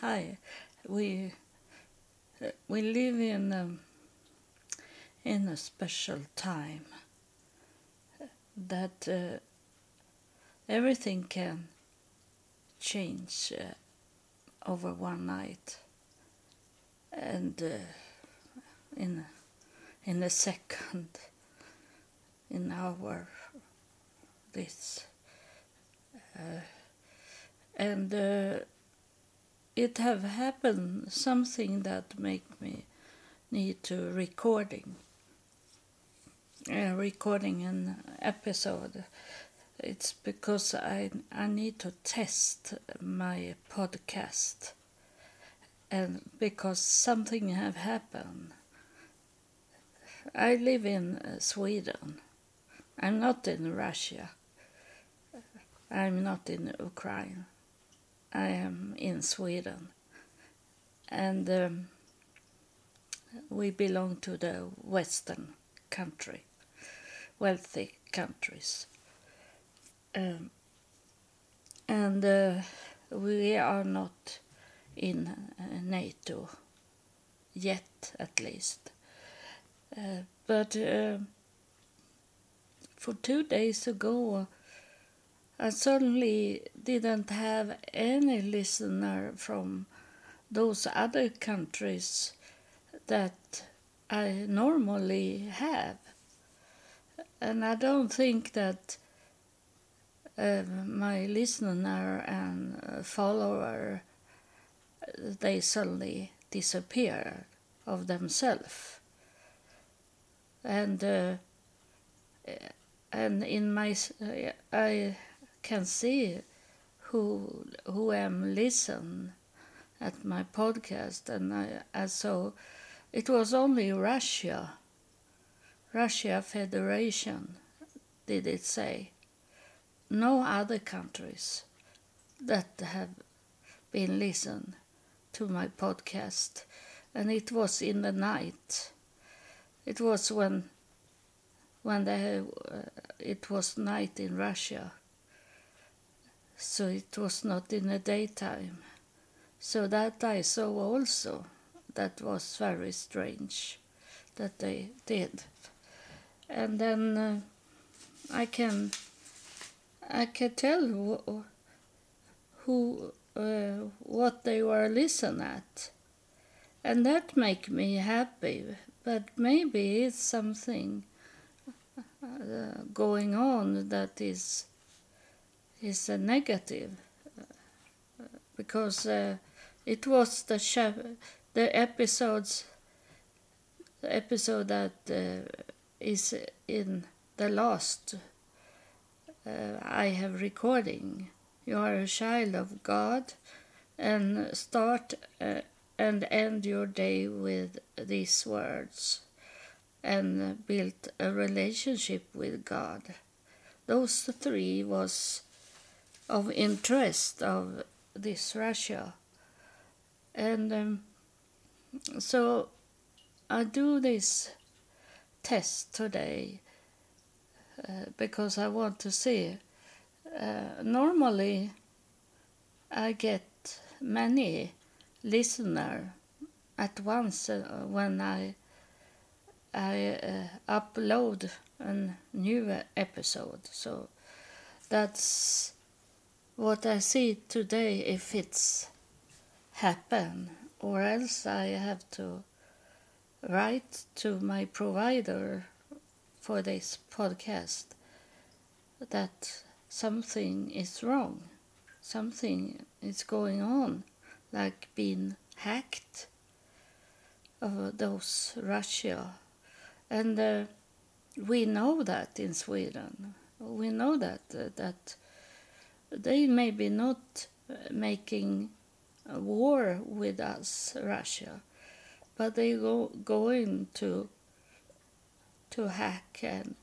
Hi. We we live in um, in a special time that uh, everything can change uh, over one night and uh, in in a second in our this uh, and uh, it have happened something that make me need to recording. Uh, recording an episode. It's because I I need to test my podcast. And because something have happened. I live in uh, Sweden. I'm not in Russia. I'm not in Ukraine I am in Sweden, and um, we belong to the Western country, wealthy countries, um, and uh, we are not in uh, NATO yet, at least. Uh, but uh, for two days ago, I suddenly didn't have any listener from those other countries that I normally have. And I don't think that uh, my listener and follower they suddenly disappear of themselves. And uh, and in my I can see who who am listen at my podcast. And I, I saw it was only Russia Russia Federation did it say. No other countries that have been listened to my podcast. And it was in the night. It was when when they, uh, it was night in Russia so it was not in the daytime. So that I saw also. That was very strange that they did. And then uh, I can I can tell who, who uh, what they were listening at, and that make me happy. But maybe it's something uh, going on that is is a negative because uh, it was the the episodes the episode that uh, is in the last uh, I have recording. You are a child of God, and start uh, and end your day with these words, and build a relationship with God. Those three was of interest of this Russia. And um, so I do this test today uh, because I want to see. Uh, normally, I get many listener at once uh, when I I uh, upload a new episode. So that's what I see today if it's happen or else I have to write to my provider for this podcast that something is wrong something is going on like being hacked of those Russia. And uh, we know that in Sweden. We know that uh, that they may be not uh, making war with us, Russia, but they go going to to hack and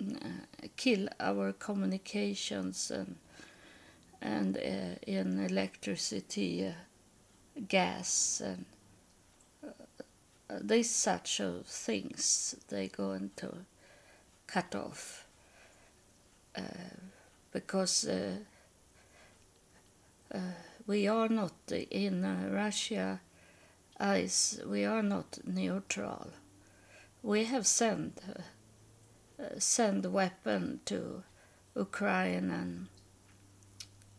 uh, kill our communications and and uh, in electricity, uh, gas and uh, these such of things they go into cut off. Because uh, uh, we are not in uh, Russia eyes, we are not neutral. We have sent send weapon to Ukraine and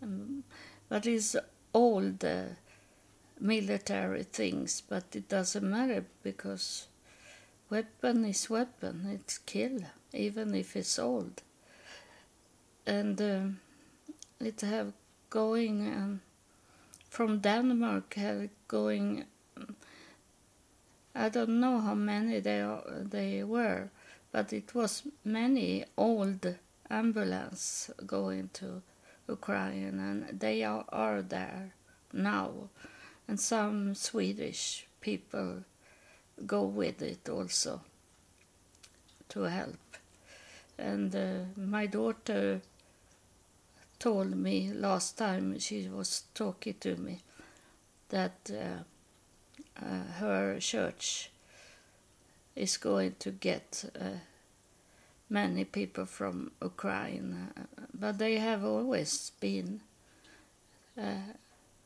um, but old uh, military things, but it doesn't matter because weapon is weapon. It's kill, even if it's old. And uh, it have going um, from Denmark have going. I don't know how many they are, they were, but it was many old ambulance going to Ukraine, and they are, are there now, and some Swedish people go with it also to help. And uh, my daughter told me last time she was talking to me that uh, uh, her church is going to get uh, many people from Ukraine, uh, but they have always been uh,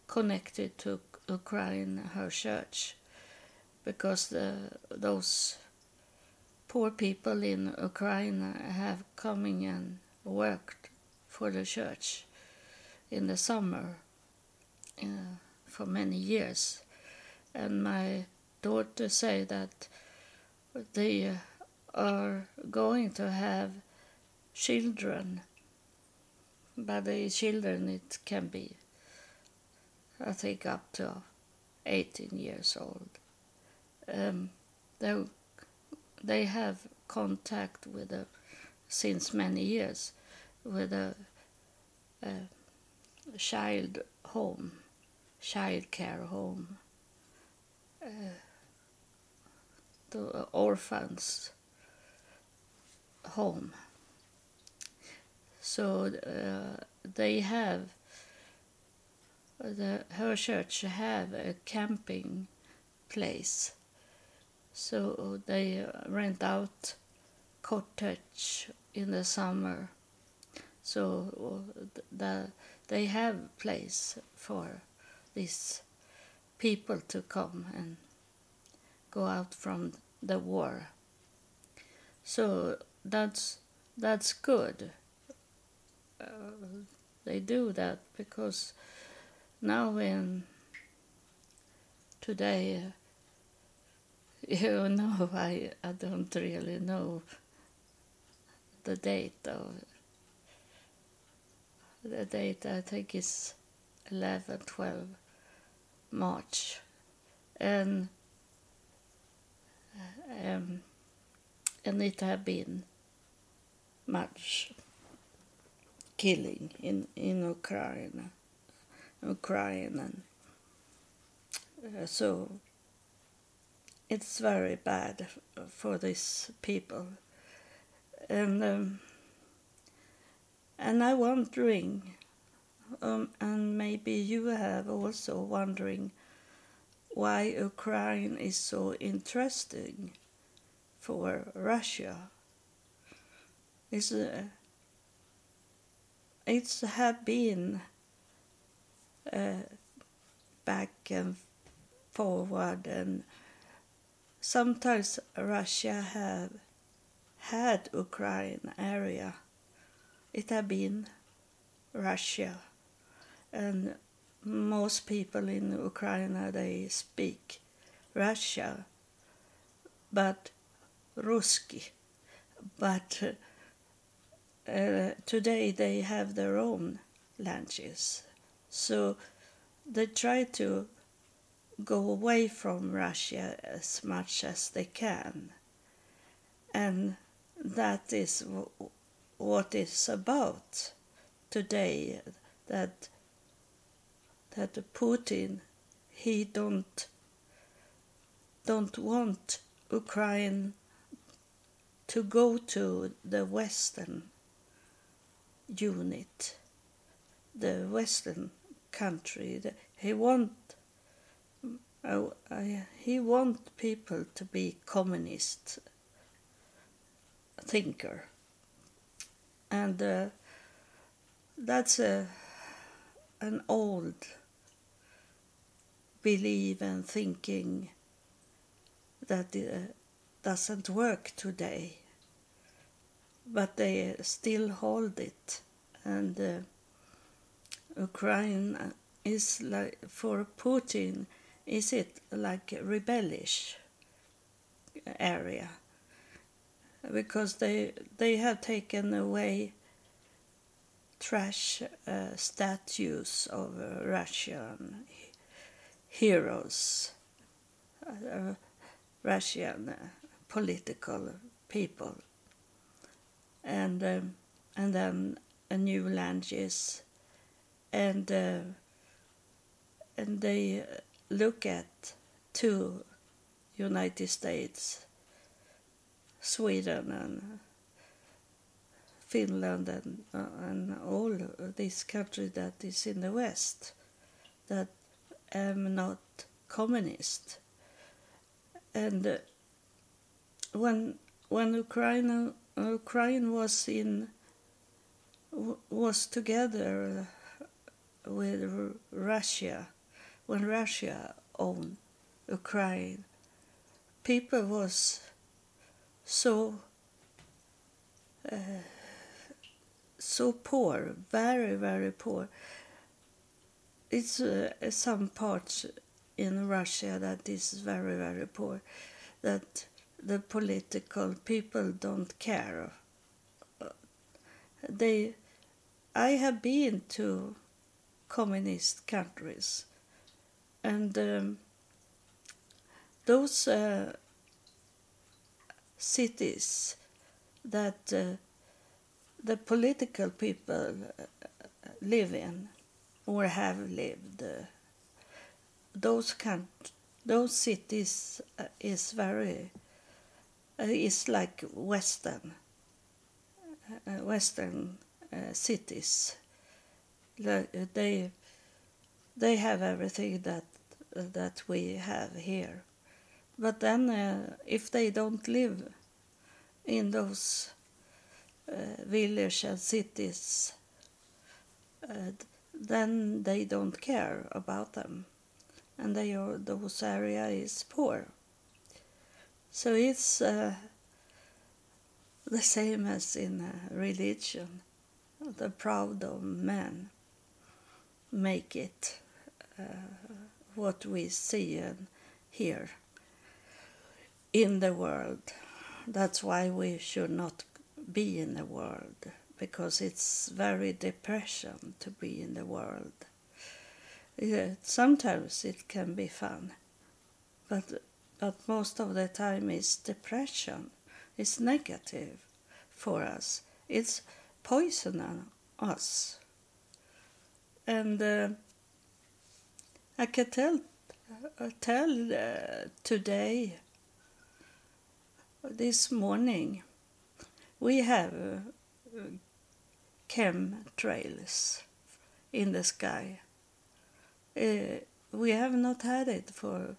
connected to Ukraine, her church, because the, those poor people in Ukraine have coming and worked for the church in the summer uh, for many years, and my daughter say that they are going to have children. But the children, it can be, I think, up to 18 years old. Um, they, they have contact with them since many years with a, a child home, child care home, uh, to orphans home. So uh, they have the her church have a camping place. So they rent out cottage in the summer. So the, they have place for these people to come and go out from the war. So that's that's good. Uh, they do that because now in today, uh, you know, I I don't really know the date of the date. I think is 11, 12 March, and uh, um, and it have been much killing in in Ukraine, Ukraine, and uh, so it's very bad for these people, and um, and I wondering, um, and maybe you have also wondering why Ukraine is so interesting for Russia is uh, it's have been uh, back and forward and sometimes Russia have had Ukraine area. It had been Russia and most people in Ukraine they speak Russia but Ruski but uh, today they have their own languages. So they try to go away from Russia as much as they can. And that is what it's about today that that Putin he don't don't want Ukraine to go to the Western unit, the Western country. He want uh, he want people to be communist thinker, and uh, that's a an old belief and thinking that uh, doesn't work today, but they still hold it, and uh, Ukraine is like for Putin, is it like rebellish area? Because they they have taken away trash uh, statues of uh, Russian heroes, uh, Russian uh, political people, and um, and then a new language, and uh, and they look at two United States, Sweden and Finland and, uh, and all these countries that is in the West that am not communist. And uh, when when Ukraine Ukraine was in was together with Russia, when Russia owned Ukraine, people was so uh, so poor, very very poor. It's uh, some parts in Russia that is very very poor, that the political people don't care. They, I have been to communist countries, and um, those uh, cities that uh, the political people live in or have lived, uh, those can those cities uh, is very uh, is like western uh, western uh, cities. They they have everything that that we have here but then uh, if they don't live in those uh, villages and cities uh, then they don't care about them. And they are, those area is poor. So it's uh, the same as in religion. The proud of men make it what we see and hear in the world. That's why we should not be in the world because it's very depression to be in the world. Yeah, sometimes it can be fun, but but most of the time it's depression. It's negative for us. It's poisoning us and uh, I can tell uh, tell uh, today this morning we have uh, chemtrails in the sky. Uh, we have not had it for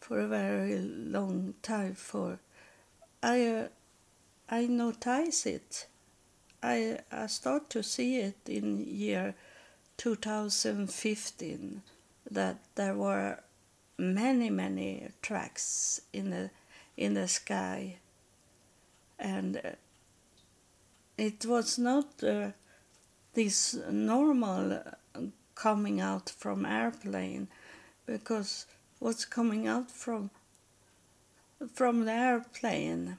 for a very long time. For I uh, I notice it I, I start to see it in year 2015 that there were many many tracks in the in the sky and uh, it was not uh, this normal uh, coming out from airplane because what's coming out from from the airplane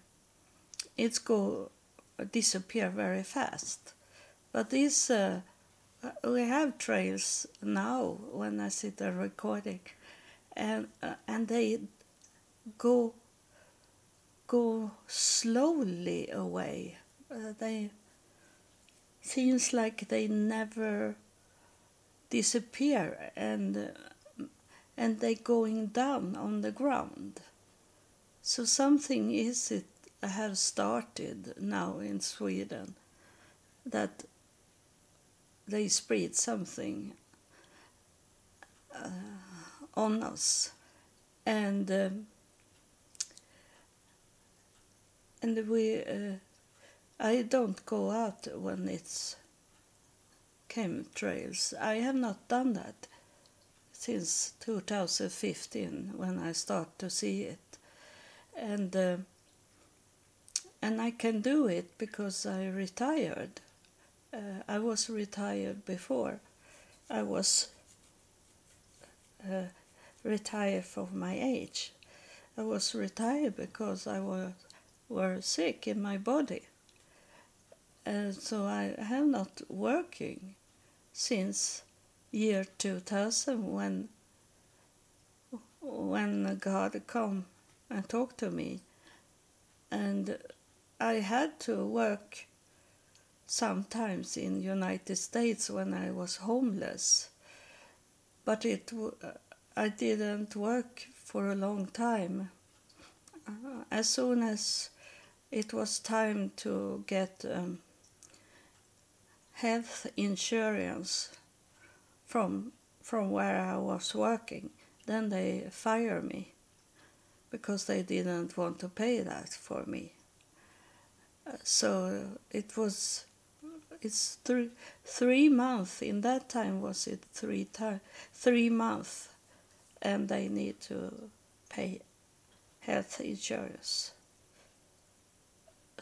it's go disappear very fast. But these, uh, we have trails now when I sit the recording, and uh, and they go go slowly away. Uh, they seems like they never disappear and uh, and they going down on the ground. So something is it have started now in Sweden that they spread something uh, on us and uh, and we uh, I don't go out when it's chemtrails. I have not done that since 2015 when I start to see it, and uh, and I can do it because I retired. Uh, I was retired before. I was uh, retired for my age. I was retired because I was were sick in my body. And so I have not working since year 2000 when when God come and talked to me. And I had to work sometimes in United States when I was homeless. But it I didn't work for a long time. Uh, as soon as it was time to get um, health insurance from from where I was working. Then they fired me because they didn't want to pay that for me. So it was it's three three months in that time was it three time three months and they need to pay health insurance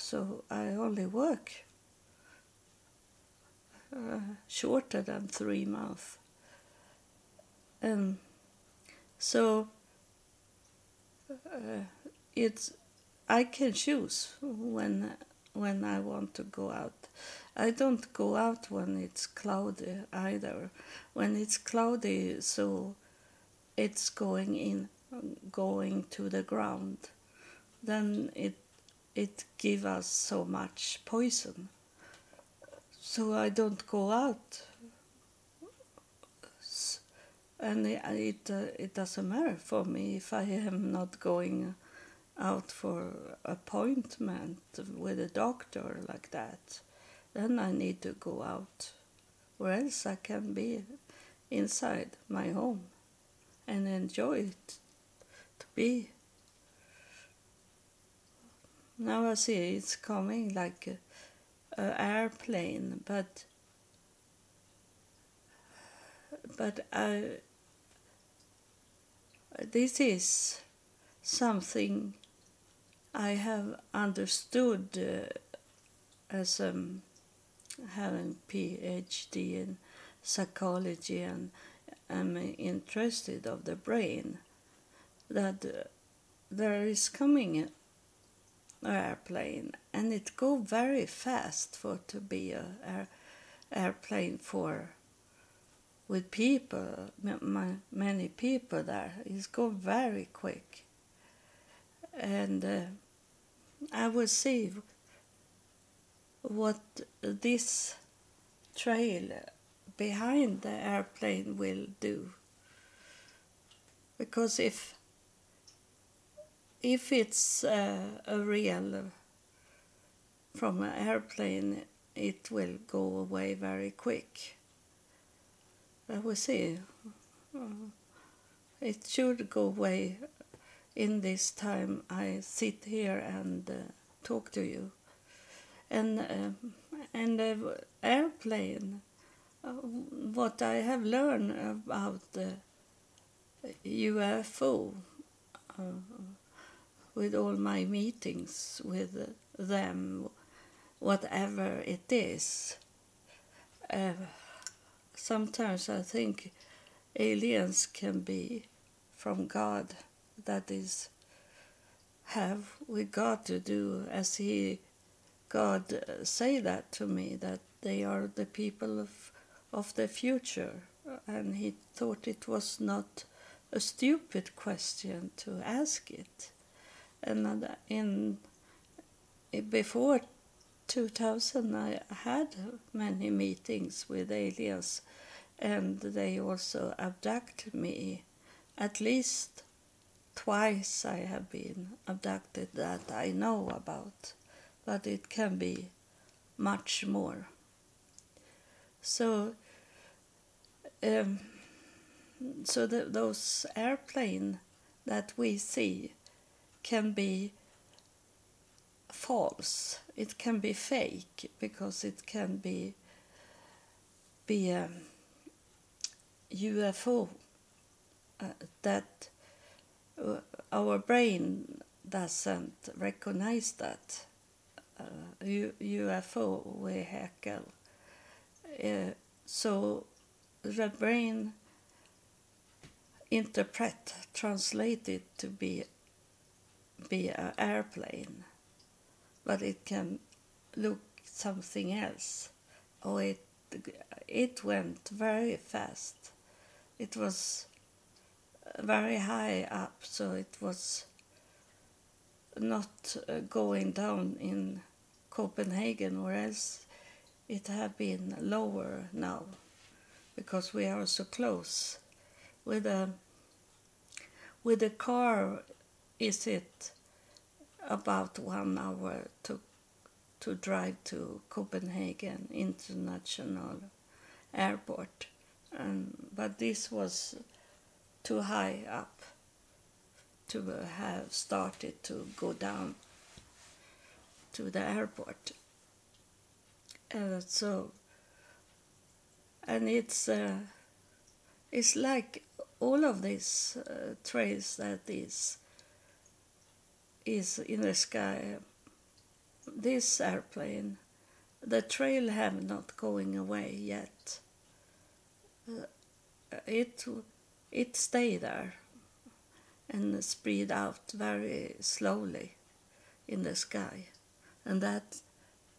so I only work uh, shorter than three months. And so uh, it's I can choose when when I want to go out. I don't go out when it's cloudy either. When it's cloudy, so it's going in, going to the ground, then it it gives us so much poison. So I don't go out. And it, uh, it doesn't matter for me if I am not going out for appointment with a doctor like that. Then I need to go out, or else I can be inside my home and enjoy it to be now I see it's coming like a, airplane, but but I this is something I have understood uh, as um, having PhD in psychology and am interested of the brain that uh, there is coming airplane and it go very fast for to be a air, airplane for with people many people there. It's go very quick. And uh, i will see what this trail behind the airplane will do. Because if if it's uh, a real from an airplane, it will go away very quick. I will see. Uh, it should go away in this time I sit here and uh, talk to you. And uh, and the airplane, uh, what I have learned about UFO with all my meetings with them, whatever it is. Uh, sometimes I think aliens can be from God. That is, have with God to do as He, God, uh, say that to me that they are the people of of the future, and He thought it was not a stupid question to ask it and in before 2000 I had many meetings with aliens and they also abducted me. At least twice I have been abducted that I know about but it can be much more. So um, so the, those airplane that we see can be false. It can be fake because it can be be a UFO uh, that uh, our brain doesn't recognize that uh, UFO vehicle. Uh, so the brain interpret, translate it to be be an airplane, but it can look something else. Oh, it it went very fast. It was very high up, so it was not uh, going down in Copenhagen, else it had been lower now because we are so close. With a with a car, is it about one hour to to drive to Copenhagen International Airport, um, but this was too high up to have started to go down to the airport. Uh, so, and it's uh, it's like all of these uh, trails that is is in the sky. This airplane, the trail have not going away yet. Uh, it it stay there and spread out very slowly in the sky, and that's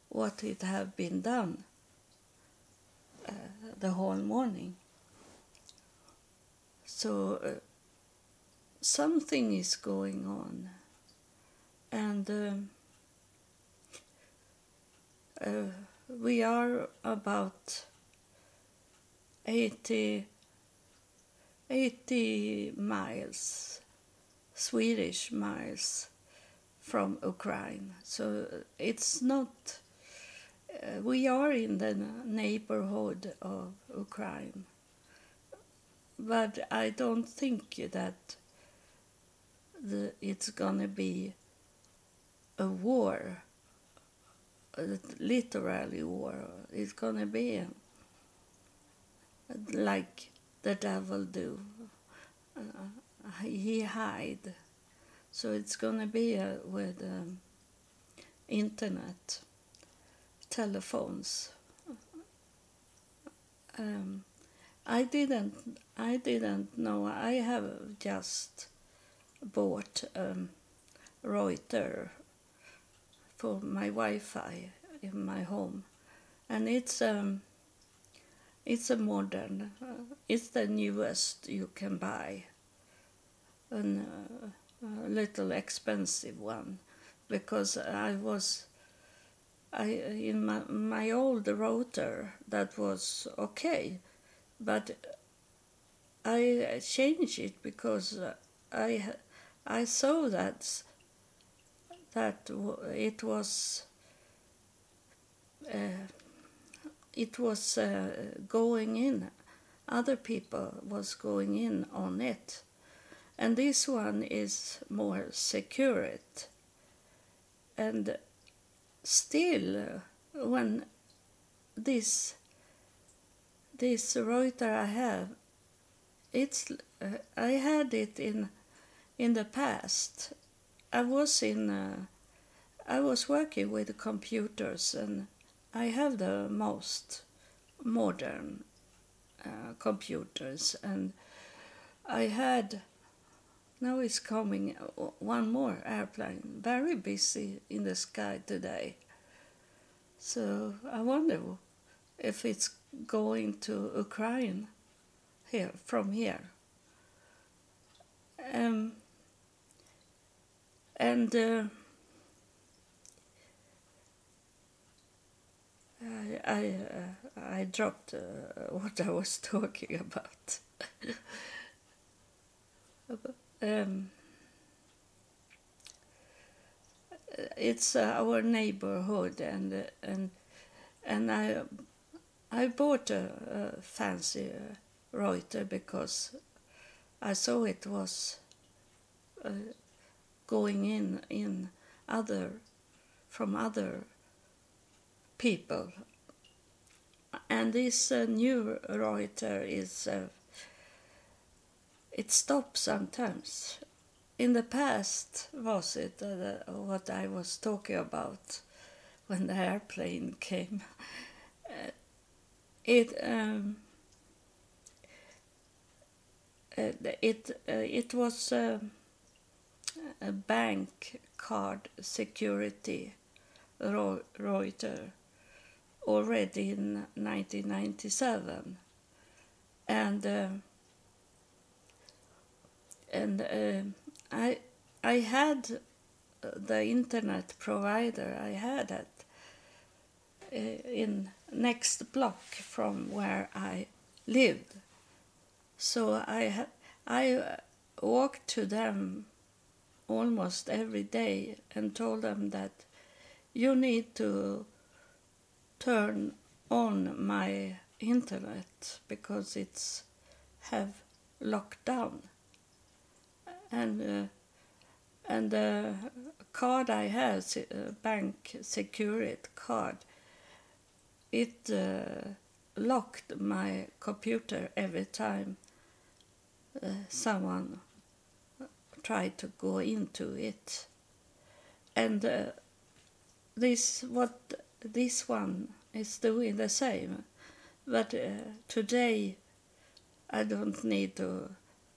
what it have been done uh, the whole morning. So uh, something is going on, and um, uh, we are about 80, 80 miles, Swedish miles from Ukraine. So it's not, uh, we are in the neighborhood of Ukraine. But I don't think that the, it's gonna be a war, a literally war. It's gonna be like the devil do. Uh, he hide. So it's gonna be uh, with um, internet, telephones. Um, I didn't. I didn't know. I have just bought um, routers for my Wi-Fi in my home, and it's um, it's a modern. Uh, it's the newest you can buy, and uh, a little expensive one, because I was. I in my my old router that was okay but I changed it because I I saw that that it was uh, it was uh, going in. Other people was going in on it. And this one is more secure and still when this this routers I have, it's uh, I had it in in the past. I was in uh, I was working with computers and I have the most modern uh, computers and I had now it's coming one more airplane very busy in the sky today so I wonder if it's going to Ukraine here from here. Um, and uh, I I, uh, I dropped uh, what I was talking about. um, it's our neighborhood and and and I I bought a, a fancy uh, routers because I saw it was uh, going in in other from other people and this uh, new routers is uh, it stops sometimes. In the past, was it uh, what I was talking about when the airplane came? Uh, it um, uh, it uh, it was a bank card security routers already in 1997 and uh, and uh, I I had the internet provider I had it uh, in next block from where I lived. So I I walked to them almost every day and told them that you need to turn on my internet because it's have locked down. And uh, and the card I have, uh, bank security card, it uh, locked my computer every time uh, someone tried to go into it. And uh, this what this one is doing the same, but uh, today I don't need to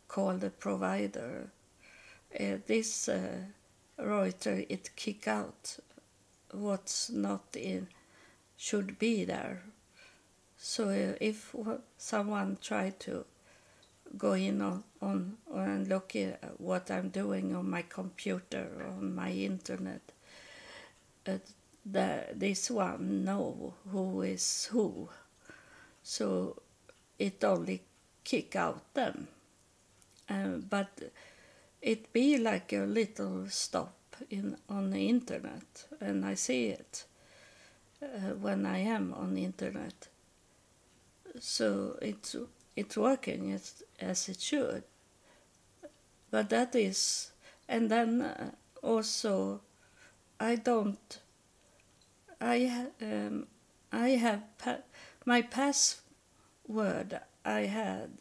call the provider. Uh, this uh, routers it kick out what's not in should be there. So uh, if someone try to go in on, on and look at what I'm doing on my computer on my internet. Uh, the, this one know who is who, so it only kick out them. Uh, but it be like a little stop in on the internet, and I see it uh, when I am on the internet. So it's it's working as, as it should. But that is, and then uh, also, I don't. I um, I have pa- my password I had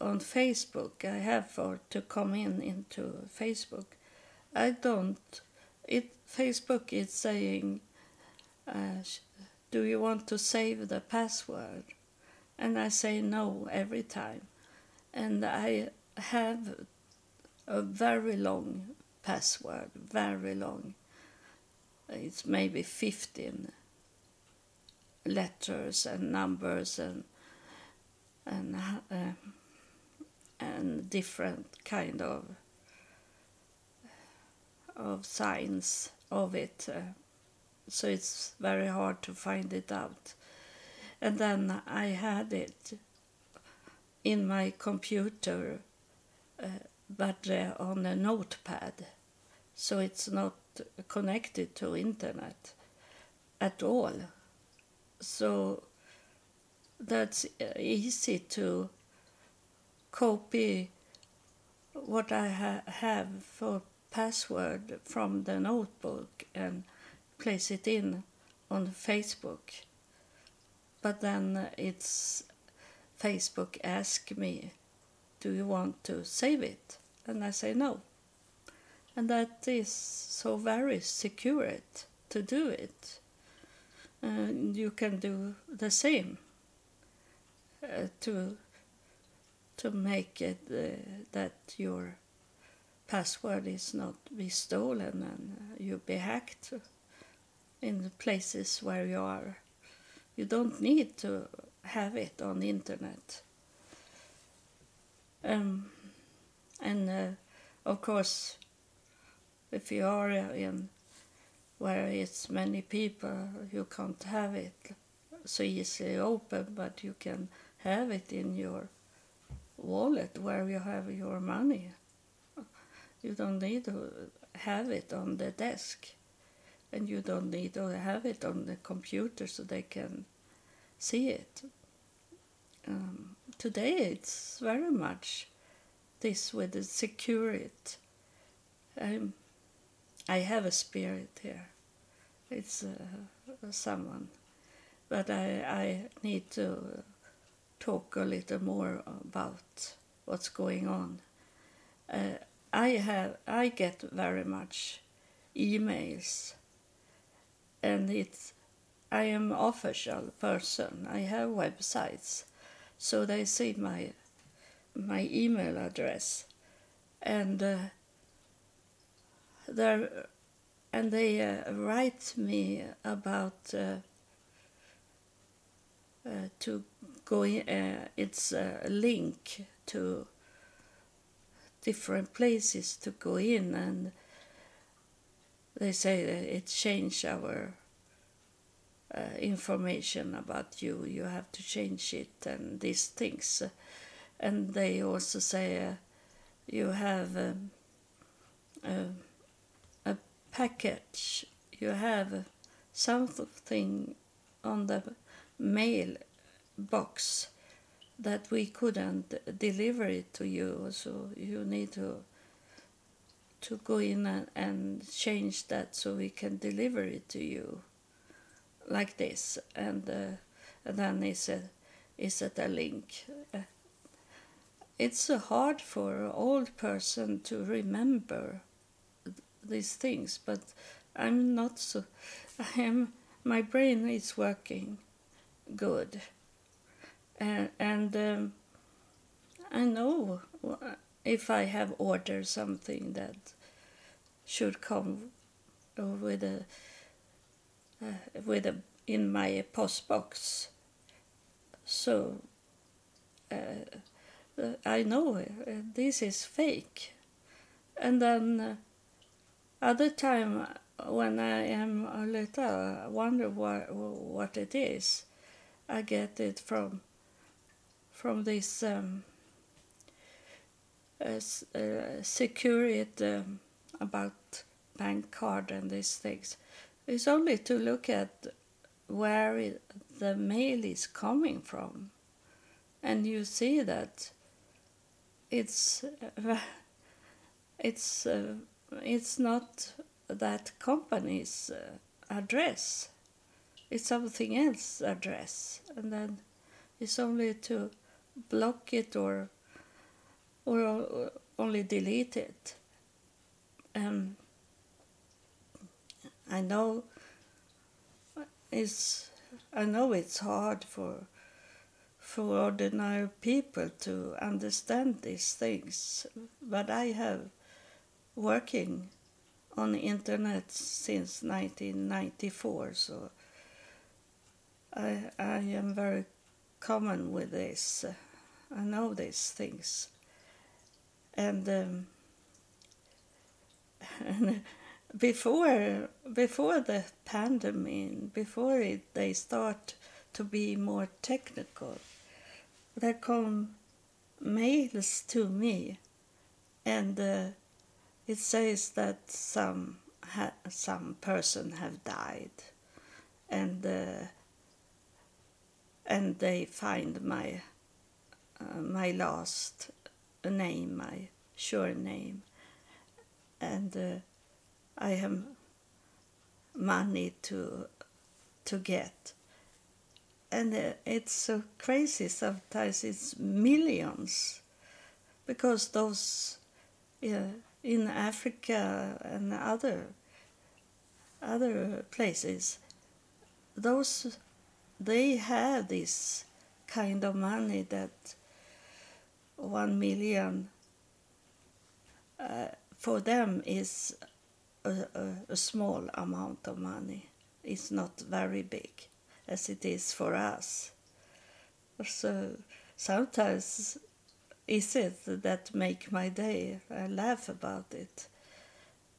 on Facebook. I have for to come in into Facebook. I don't. It Facebook is saying, uh, "Do you want to save the password?" And I say no every time. And I have a very long password, very long. It's maybe 15 letters and numbers and and uh, and different kind of of signs of it. Uh, so it's very hard to find it out and then I had it in my computer, uh, but uh, on a notepad, so it's not connected to internet at all. So that's easy to copy what I ha have for password from the notebook and place it in on Facebook but then it's Facebook ask me, do you want to save it? And I say no. And that is so very secure to do it. And you can do the same uh, to to make it uh, that your password is not be stolen and you be hacked in the places where you are you don't need to have it on the internet. Um, and uh, of course, if you are in where it's many people, you can't have it so easily open, but you can have it in your wallet where you have your money. You don't need to have it on the desk and you don't need to have it on the computer so they can see it. Um, today it's very much this with the security. Um, I have a spirit here. It's uh, someone but I, I need to talk a little more about what's going on. Uh, I have I get very much emails, and it's I am official person. I have websites, so they see my my email address, and uh, there and they uh, write me about uh, uh, to go in, uh, it's a link to different places to go in and they say it changed our uh, information about you. You have to change it and these things. And they also say uh, you have um, a, a package. You have something on the mail box that we couldn't deliver it to you. So you need to to go in and, and change that so we can deliver it to you like this. And, uh, and then he said is it a link. Uh, it's uh, hard for an old person to remember these things but i'm not so i am my brain is working good. And, and um, I know if I have ordered something that should come with a uh, with a in my post box. So uh, I know uh, this is fake, and then uh, other time when I am a little, wonder what what it is. I get it from from this um, uh, uh, security um, about bank card and these things. Is only to look at where the mail is coming from. And you see that it's it's uh, it's not that company's uh, address. It's something else address. And then it's only to block it or or only delete it. Um, I know it's I know it's hard for for ordinary people to understand these things, but I have working on the internet since 1994, so I I am very common with this. I know these things. And, um, before before the pandemic, before it, they start to be more technical, there come mails to me, and uh, it says that some ha- some person have died, and uh, and they find my uh, my last name, my sure name, and uh, I have money to to get, and uh, it's so crazy. Sometimes it's millions, because those yeah, in Africa and other other places, those they have this kind of money that one million uh, for them is a, a, a, small amount of money. It's not very big as it is for us. So sometimes is it that make my day. I laugh about it.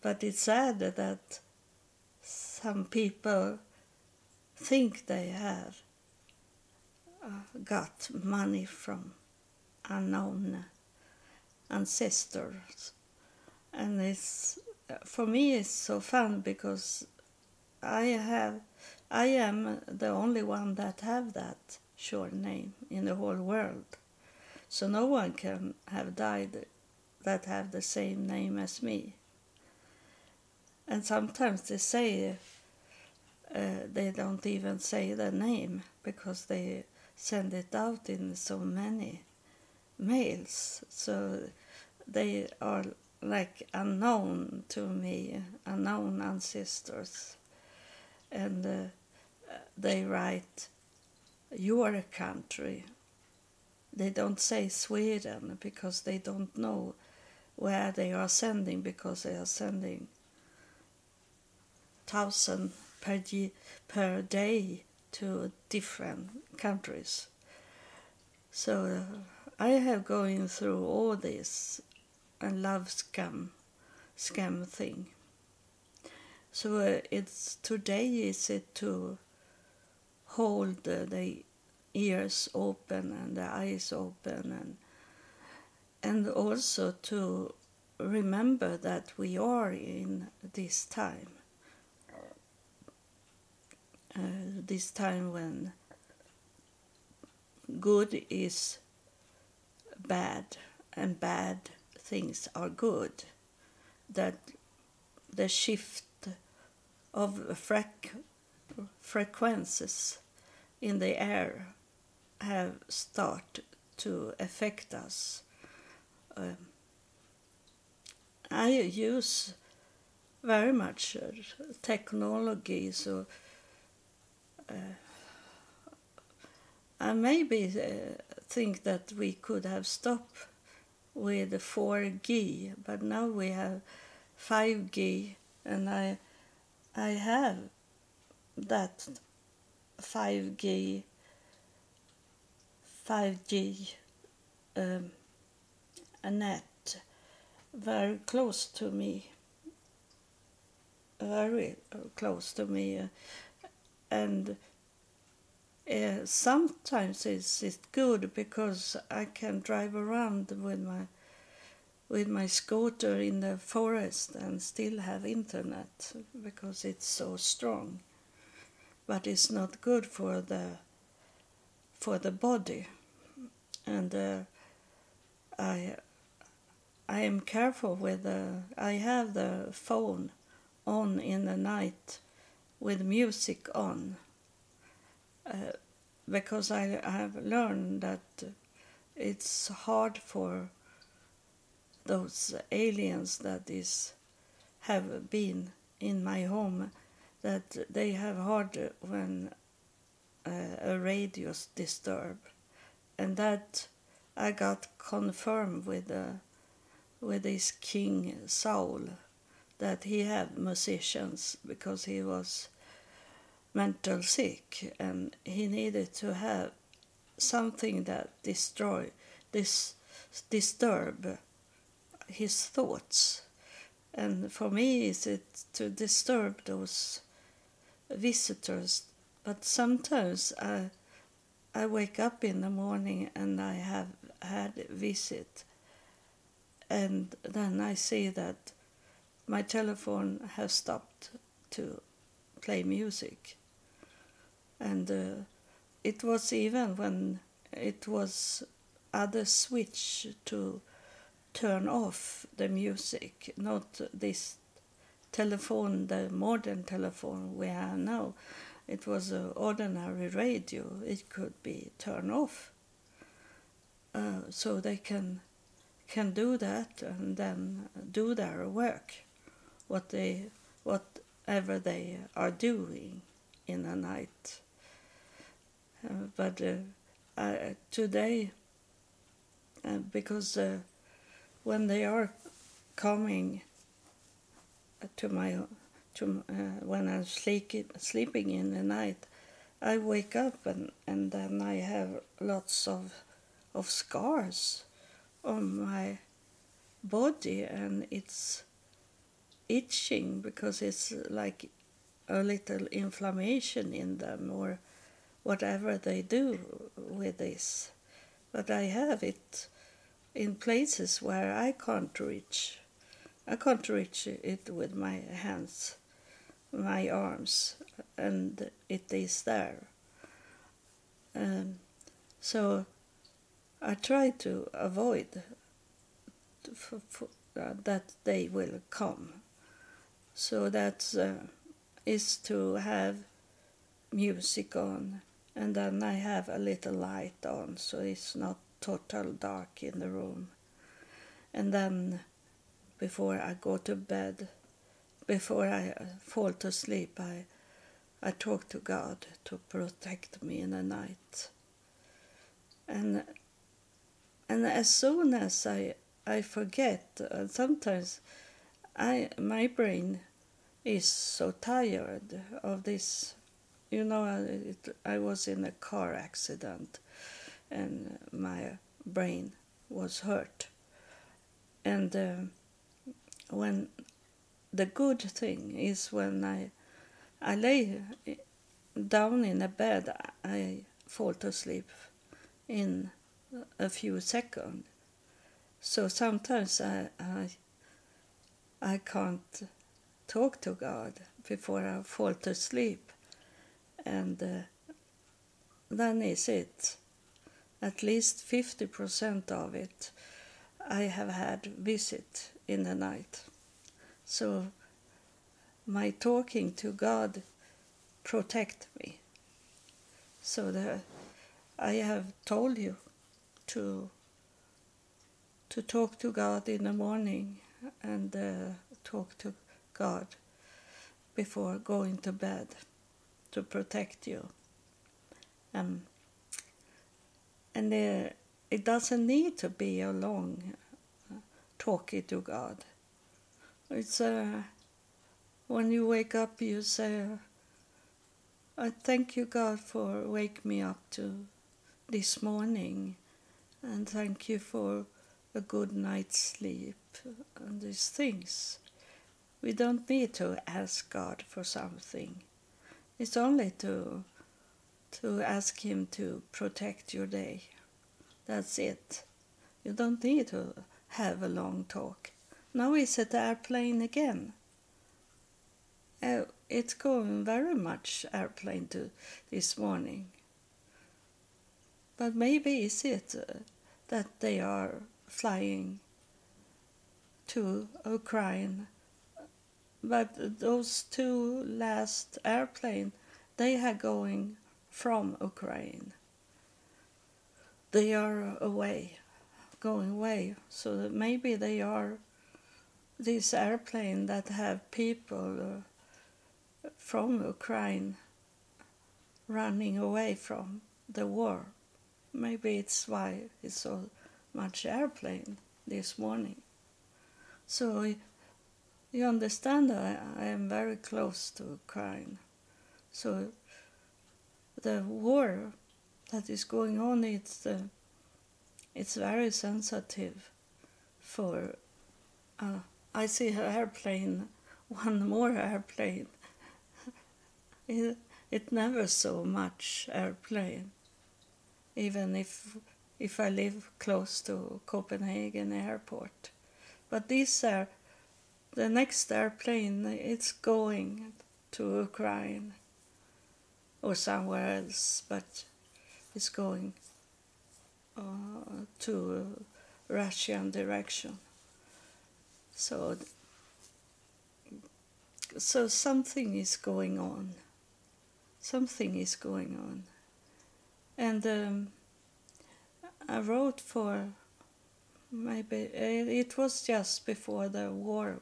But it's sad that some people think they have uh, got money from unknown ancestors. And it's for me it's so fun because i have i am the only one that have that short name in the whole world. So no one can have died that have the same name as me. And sometimes they say uh, they don't even say the name because they send it out in so many mails. So they are like unknown to me, unknown ancestors. And uh, they write, Your country. They don't say Sweden because they don't know where they are sending because they are sending thousand per, per day to different countries. So uh, I have going through all this and love scam, scam thing. So uh, it's today is it to hold uh, the ears open and the eyes open and and also to remember that we are in this time uh, this time when good is bad and bad things are good that the shift of frequencies in the air have started to affect us. Um, I use very much uh, technology, so uh, I maybe uh, think that we could have stopped with 4G, but now we have 5G, and I I have that 5G 5G um, net very close to me, very close to me, and uh, sometimes it's, it's good because I can drive around with my with my scooter in the forest and still have internet because it's so strong. But it's not good for the for the body, and uh, I I am careful with the I have the phone on in the night with music on uh, because I, have learned that it's hard for those aliens that is have been in my home that they have hard when uh, a radio disturb. And that I got confirmed with uh, with this King Saul that he had musicians because he was mental sick and he needed to have something that destroy this disturb his thoughts. And for me is it to disturb those visitors. But sometimes i i wake up in the morning and i have had visit. And then i see that my telephone has stopped to play music and uh, it was even when it was other switch to turn off the music, not this telephone, the modern telephone we have now. It was an ordinary radio. It could be turned off, uh, so they can can do that and then do their work, what they whatever they are doing in the night. Uh, but uh, I, today, uh, because uh, when they are coming to my to uh, when I'm sleep, sleeping in the night, I wake up and, and then I have lots of of scars on my body and it's itching because it's like a little inflammation in them or whatever they do with this. But I have it in places where I can't reach. I can't reach it with my hands, my arms, and it is there. Um, so I try to avoid uh, that they will come. So that uh, is to have music on, and then I have a little light on so it's not total dark in the room. And then before I go to bed, before I fall to sleep, I I talk to God to protect me in the night. And and as soon as I I forget, uh, sometimes I my brain is so tired of this. You know, it, I was in a car accident, and my brain was hurt. And uh, when the good thing is when I I lay down in a bed, I fall to sleep in a few seconds. So sometimes I, I, I can't talk to God before I fall to sleep. And uh, then is it. At least 50% of it I have had visit in the night. So my talking to God protect me. So the, I have told you to to talk to God in the morning and uh, talk to God before going to bed to protect you. Um, and uh, it doesn't need to be a long uh, talking to God. It's uh, when you wake up, you say, I thank you, God, for wake me up to this morning, and thank you for a good night's sleep and these things. We don't need to ask God for something. It's only to to ask him to protect your day. That's it. You don't need to have a long talk. Now he's at the airplane again. Uh, it's going very much airplane to this morning. But maybe is it uh, that they are flying to Ukraine. But those two last airplane, they are going from Ukraine. They are away, going away. So maybe they are this airplane that have people. Uh, from Ukraine running away from the war. Maybe it's why it's so much airplane this morning. So you understand I, I am very close to Ukraine. So the war that is going on it's uh, it's very sensitive for uh, I see an airplane one more airplane it, it never so much airplane, even if if I live close to Copenhagen airport. But these air, the next airplane, it's going to Ukraine or somewhere else, but it's going uh, to Russian direction. So, so something is going on something is going on. And um, I wrote for maybe it was just before the war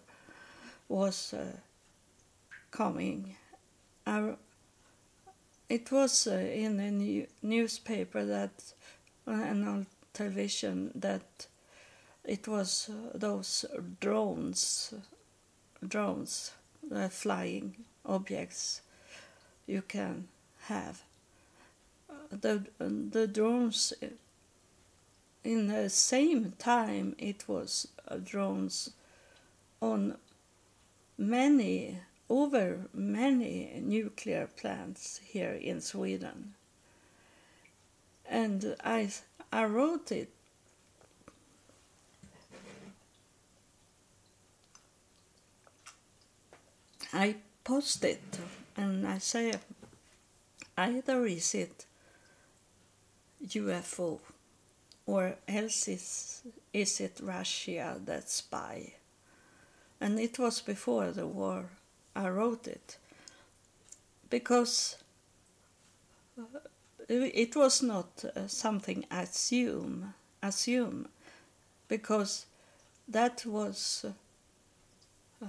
was uh, coming. I, it was uh, in a new newspaper that and on television that it was uh, those drones, drones, uh, flying objects you can have. The, the drones, in the same time, it was uh, drones on many, over many nuclear plants here in Sweden. And I, I wrote it I posted and I say either is it UFO or else is, is it Russia that spy? And it was before the war I wrote it. Because it was not uh, something assume assume. Because that was uh,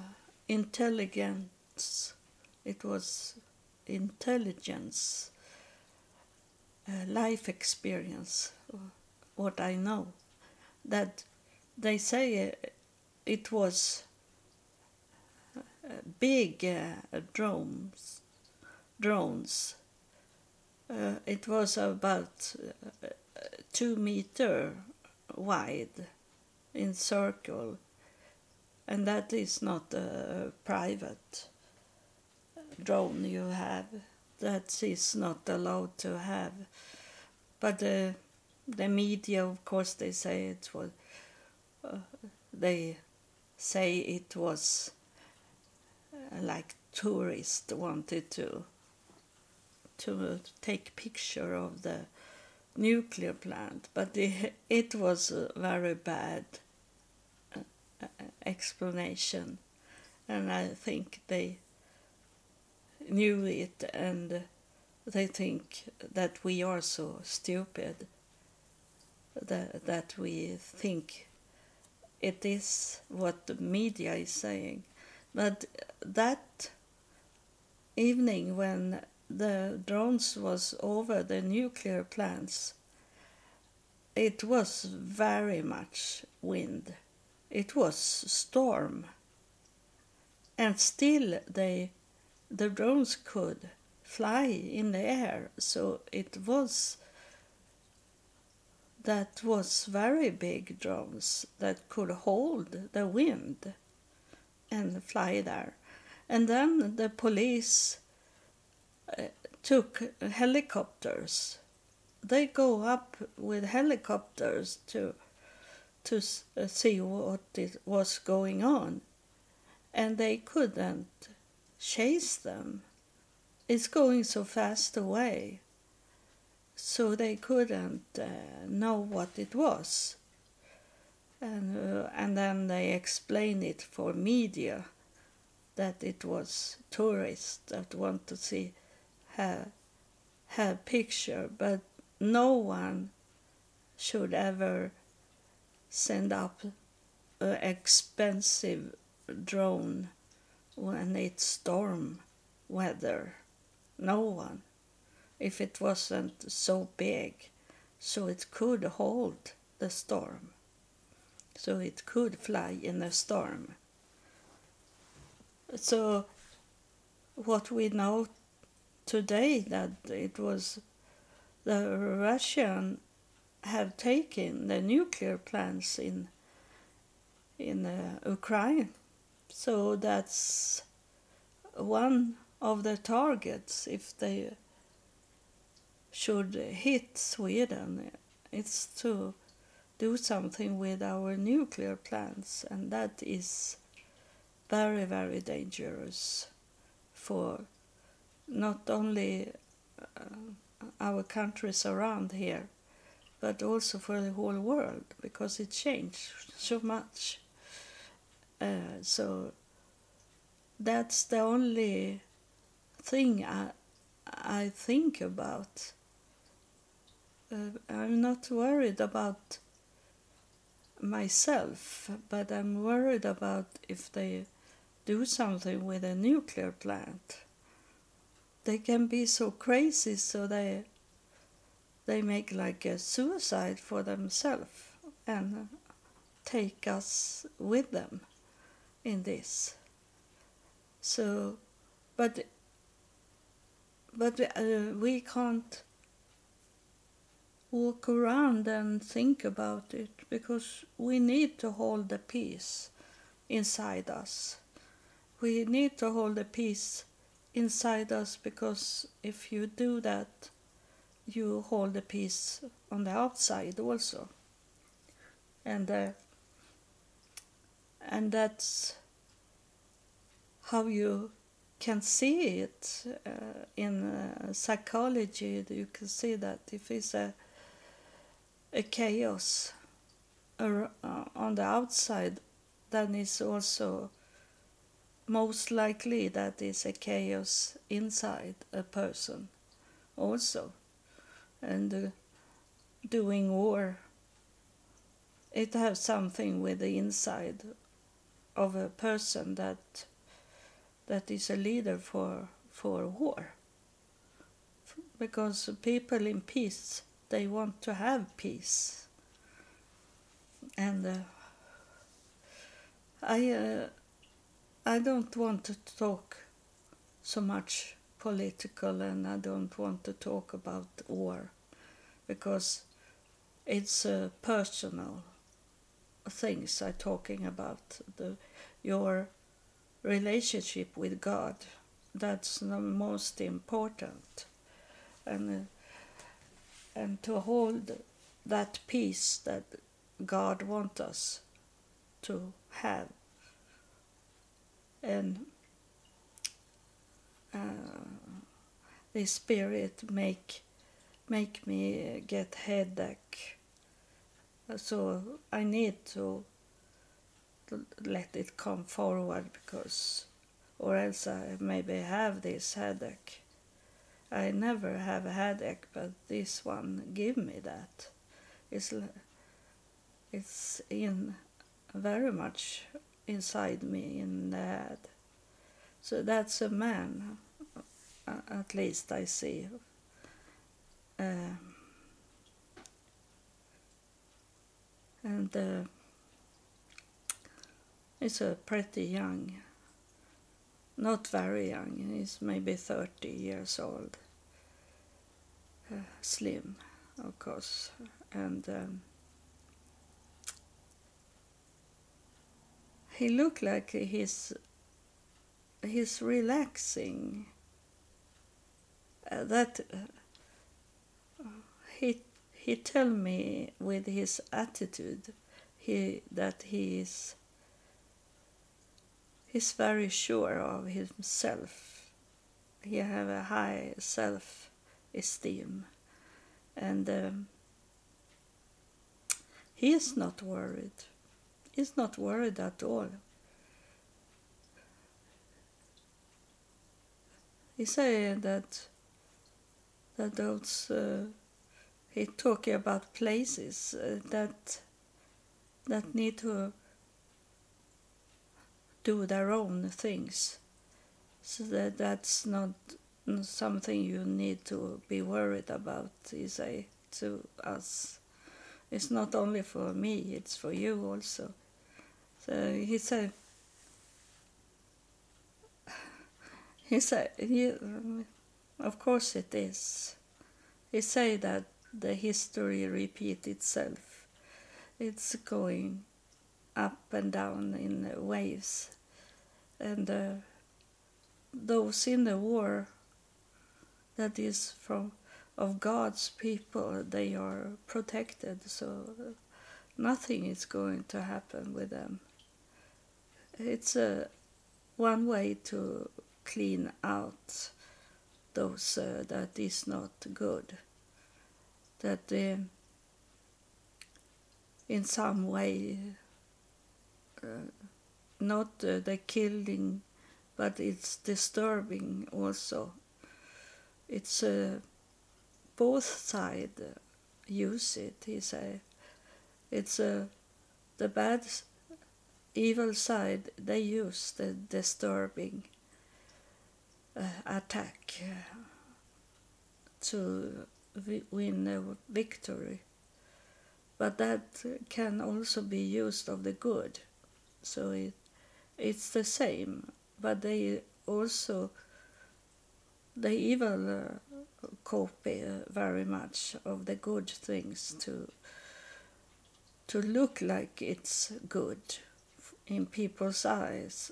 intelligence. It was intelligence uh, life experience what i know. That they say uh, it was uh, big uh, drones drones uh, it was about uh, two meter wide in circle, and that is not a private drone you have. That is not allowed to have. But uh, the media, of course, they say it was. Uh, they say it was like tourists wanted to to take picture of the nuclear plant, but it, it was a very bad uh, explanation, and I think they knew it, and they think that we are so stupid that that we think it is what the media is saying, but that evening when the drones was over the nuclear plants, it was very much wind. It was storm. And still they the drones could fly in the air, so it was that was very big drones that could hold the wind and fly there. And then the police took helicopters. They go up with helicopters to to uh, see what it was going on, and they couldn't chase them. It's going so fast away, so they couldn't uh, know what it was. And uh, and then they explain it for media that it was tourists that want to see her, her picture, but no one should ever send up an expensive drone when it's storm weather. No one. If it wasn't so big, so it could hold the storm. So it could fly in a storm. So, what we know today that it was the Russian have taken the nuclear plants in in uh, Ukraine. So that's one of the targets if they should hit Sweden. It's to do something with our nuclear plants, and that is very, very dangerous for not only uh, our countries around here, but also for the whole world because it changed so much. Uh, so that's the only thing I, I think about. Uh, I'm not worried about myself, but I'm worried about if they do something with a nuclear plant. They can be so crazy so they they make like a suicide for themselves and take us with them in this. So but but uh, we can't walk around and think about it because we need to hold the peace inside us we need to hold the peace inside us because if you do that, you hold the peace on the outside also. And uh, and that's how you can see it uh, in uh, psychology. You can see that if it's a a chaos uh, on the outside, then it's also most likely that is a chaos inside a person also, and uh, doing war. It has something with the inside of a person that that is a leader for for war. Because people in peace, they want to have peace, and uh, I uh, I don't want to talk so much political, and I don't want to talk about war because it's uh, personal things I'm talking about. The, your relationship with God, that's the most important. And, uh, and to hold that peace that God wants us to have. And uh, the Spirit make make me get headache. So I need to let it come forward because, or else I maybe have this headache. I never have a headache, but this one give me that. It's it's in very much inside me in the head. So that's a man, at least I see. Uh, and uh, he's a pretty young, not very young, he's maybe 30 years old. Uh, slim, of course, and um, he looked like he's he's relaxing. Uh, that uh, he he tell me with his attitude he that he is he's very sure of himself. He have a high self esteem and um, he is not worried. He's not worried at all. He say that that those uh, he talking about places uh, that that need to do their own things. So that that's not something you need to be worried about, he say to us. It's not only for me, it's for you also. So he said, he said, of course it is. He say that the history repeat itself. It's going up and down in waves, and uh, those in the war, that is from of God's people, they are protected, so nothing is going to happen with them. It's a one way to clean out those uh, that is not good. That uh, in some way, uh, not uh, the killing, but it's disturbing also. It's uh, both sides use it, he say. It's uh, the bad, evil side, they use the disturbing uh, attack uh, to win a victory. But that can also be used of the good. So it, it's the same, but they also, the evil uh, copy uh, very much of the good things to to look like it's good in people's eyes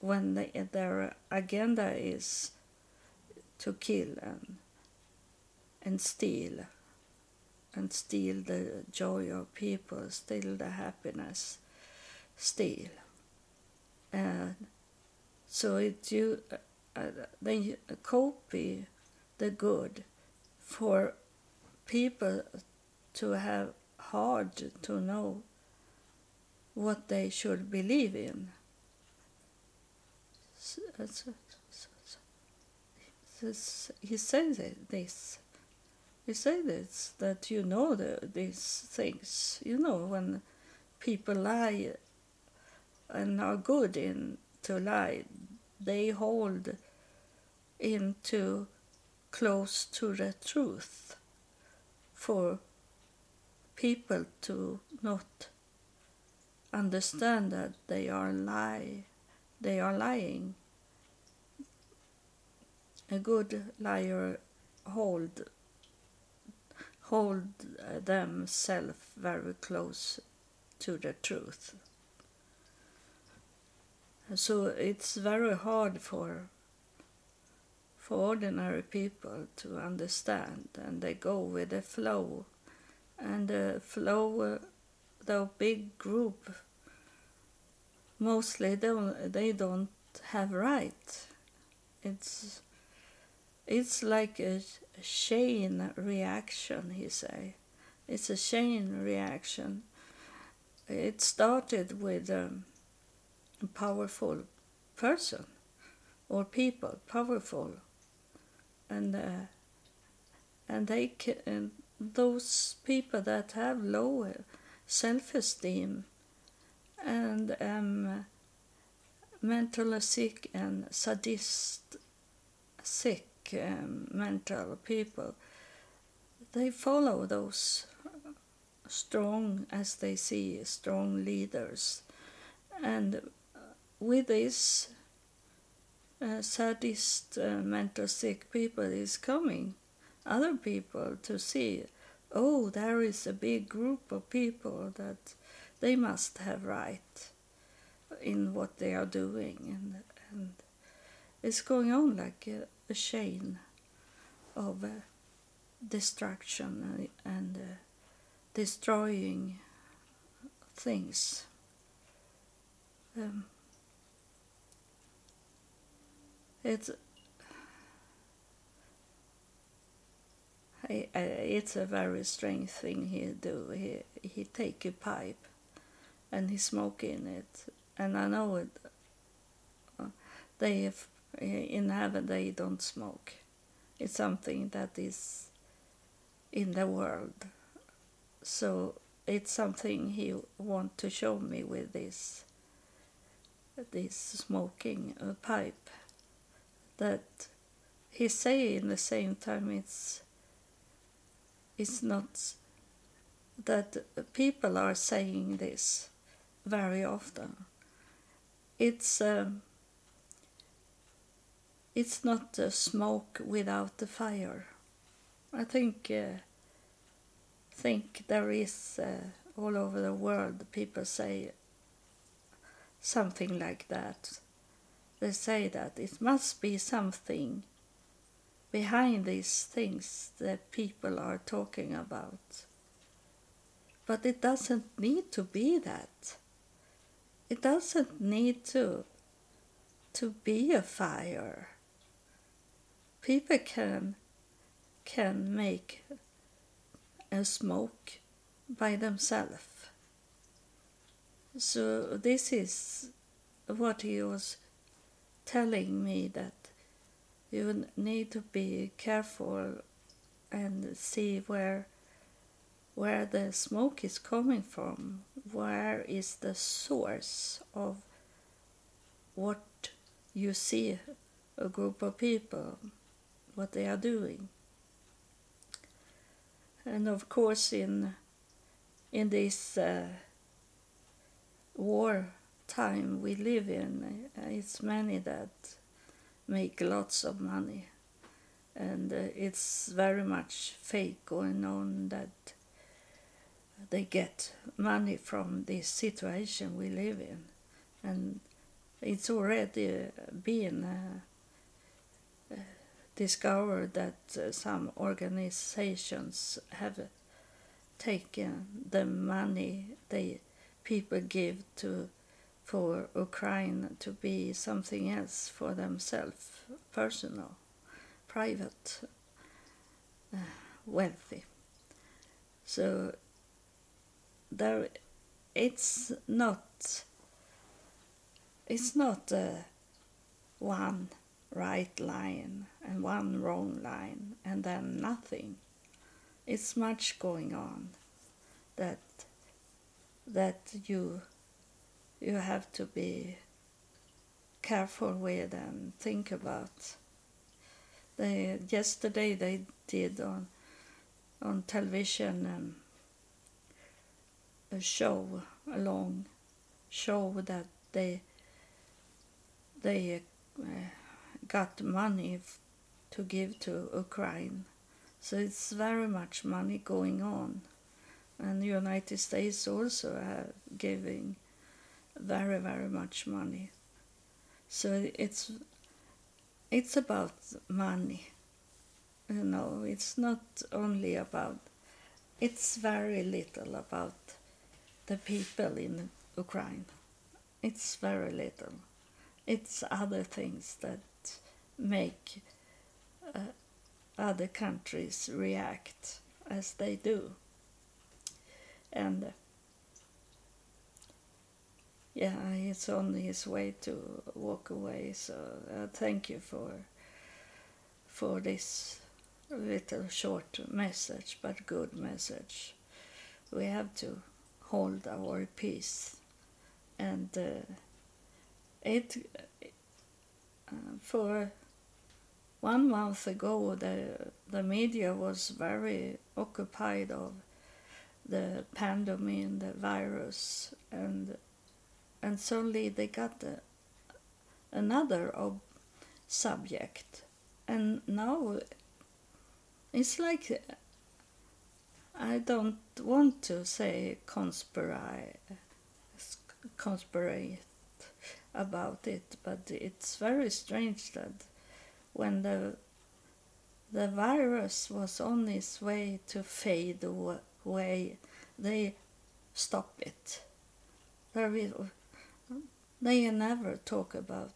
when they, their agenda is to kill and, and steal and steal the joy of people, steal the happiness, steal. So it you uh, they copy the good for people to have hard to know what they should believe in this, he says this. He says this that you know the, these things. You know when people lie and are good in to lie, they hold into close to the truth for people to not understand that they are lie they are lying. A good liar hold hold themselves very close to the truth so it's very hard for for ordinary people to understand and they go with the flow. And the flow the big group mostly don't they don't have right. It's it's like a chain reaction he say. It's a chain reaction. It started with um, powerful person or people powerful. And uh, and they can, those people that have low self-esteem and um, mentally sick and sadist sick um, mental people they follow those strong as they see strong leaders. And with this uh, sadist uh, mental sick people is coming. Other people to see oh there is a big group of people that they must have right in what they are doing. And, and it's going on like a, a chain of uh, destruction and uh, destroying things. Um, it's it's a very strange thing he do. He he take a pipe, and he smoke in it, and I know it. Uh, they have, in heaven they don't smoke. It's something that is in the world. So it's something he want to show me with this this smoking uh, pipe that he say in the same time it's it's not that people are saying this very often. It's um, it's not a smoke without the fire. I think uh, think there is uh, all over the world people say something like that. They say that it must be something behind these things that people are talking about. But it doesn't need to be that. It doesn't need to to be a fire. People can can make a smoke by themselves. So this is what he was telling me that you need to be careful and see where where the smoke is coming from. Where is the source of what you see a group of people what they are doing? And of course in in this uh, war time we live in it's many that make lots of money. And uh, it's very much fake going on that they get money from this situation we live in. And it's already been uh, uh, discovered that uh, some organizations have taken the money they people give to for Ukraine to be something else for themselves, personal, private, uh, wealthy. So there, it's not. It's not uh, one right line and one wrong line and then nothing. It's much going on that that you you have to be careful with and think about. They yesterday they did on on television um, a show, a long show that they they uh, got money f- to give to Ukraine. So it's very much money going on, and the United States also are giving very very much money. So it's it's about money. You know, it's not only about. It's very little about the people in Ukraine. It's very little. It's other things that make uh, other countries react as they do. And uh, yeah, he's on his way to walk away. So uh, thank you for for this little short message, but good message. We have to hold our peace, and uh, it uh, for one month ago the the media was very occupied of the pandemic, the virus, and and suddenly they got the, another ob- subject, and now it's like I don't want to say conspirate, conspirate about it, but it's very strange that when the the virus was on its way to fade away, they stop it. Very they never talk about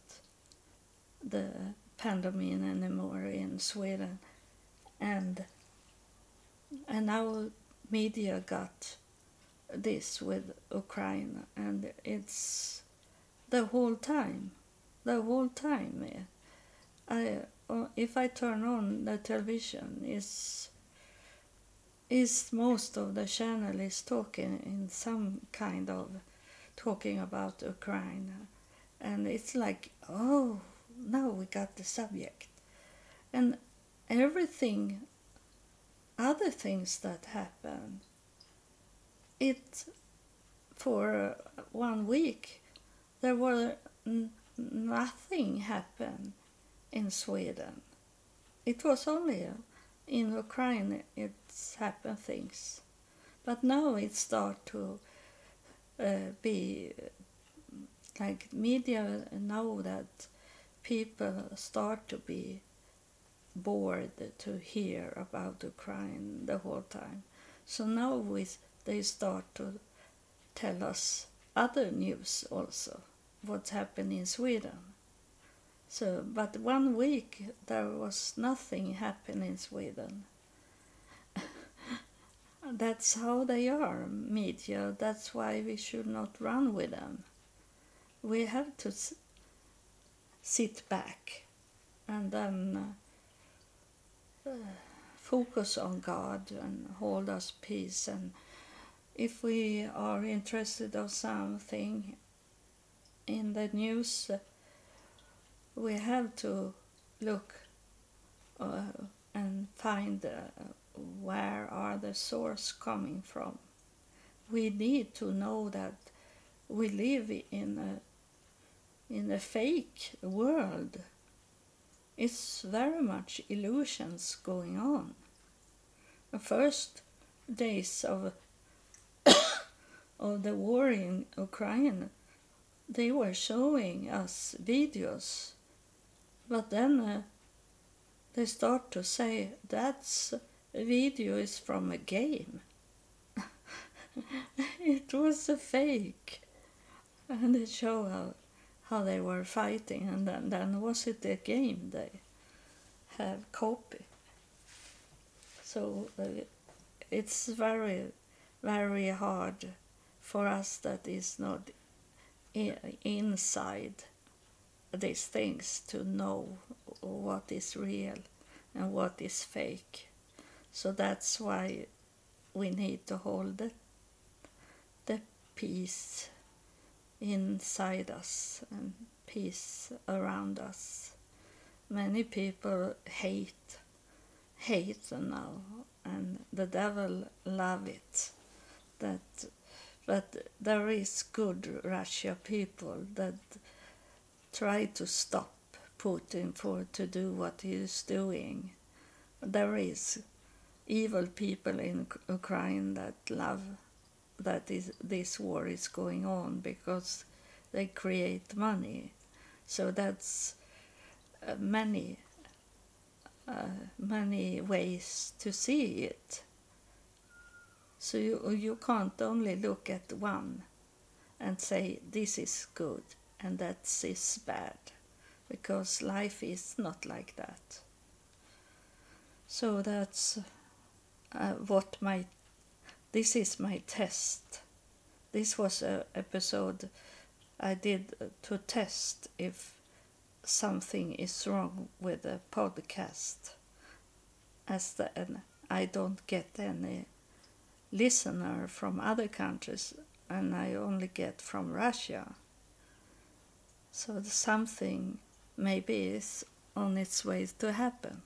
the pandemic anymore in Sweden, and and now media got this with Ukraine, and it's the whole time, the whole time. Eh, I uh, if I turn on the television, is is most of the channel is talking in some kind of talking about Ukraine. And it's like, oh, now we got the subject. And everything, other things that happen, it, for one week, there were n- nothing happened in Sweden. It was only in Ukraine it's happened things. But now it start to Uh, be like media know that people start to be bored to hear about Ukraine the whole time. So now we, they start to tell us other news also, what's happened in Sweden. So, but one week there was nothing happening in Sweden. That's how they are, media. That's why we should not run with them. We have to s- sit back and then uh, focus on God and hold us peace. And if we are interested of something in the news, uh, we have to look uh, and find uh, where are the source coming from. We need to know that we live in a in a fake world. It's very much illusions going on. The first days of of the war in Ukraine, they were showing us videos, but then uh, they start to say that's video is from a game. it was a fake. And they show how, how they were fighting, and then, then was it a game they have copy. So uh, it's very, very hard for us that is not inside these things to know what is real and what is fake. So that's why we need to hold the, the peace inside us and peace around us. Many people hate hate now and the devil love it that but there is good Russia people that try to stop Putin for to do what he is doing. There is evil people in Ukraine that love that is this war is going on because they create money. So that's uh, many uh, many ways to see it. So you, you can't only look at one and say this is good and that is bad because life is not like that. So that's uh, what my this is my test. This was a episode I did to test if something is wrong with the podcast, as the, I don't get any listener from other countries, and I only get from Russia. So something maybe is on its way to happen,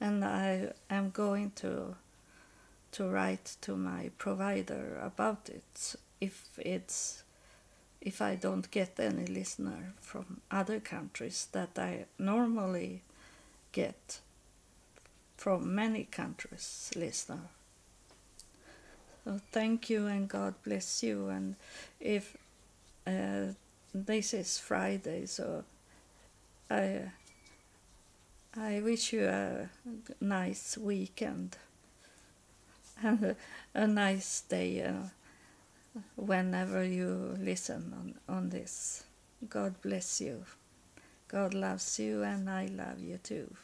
and I am going to to write to my provider about it if it's if I don't get any listener from other countries that I normally get from many countries listener. So thank you and God bless you. And if uh, this is Friday, so I I wish you a nice weekend and a, nice day. Uh, whenever you listen on, on this. God bless you. God loves you, and I love you too.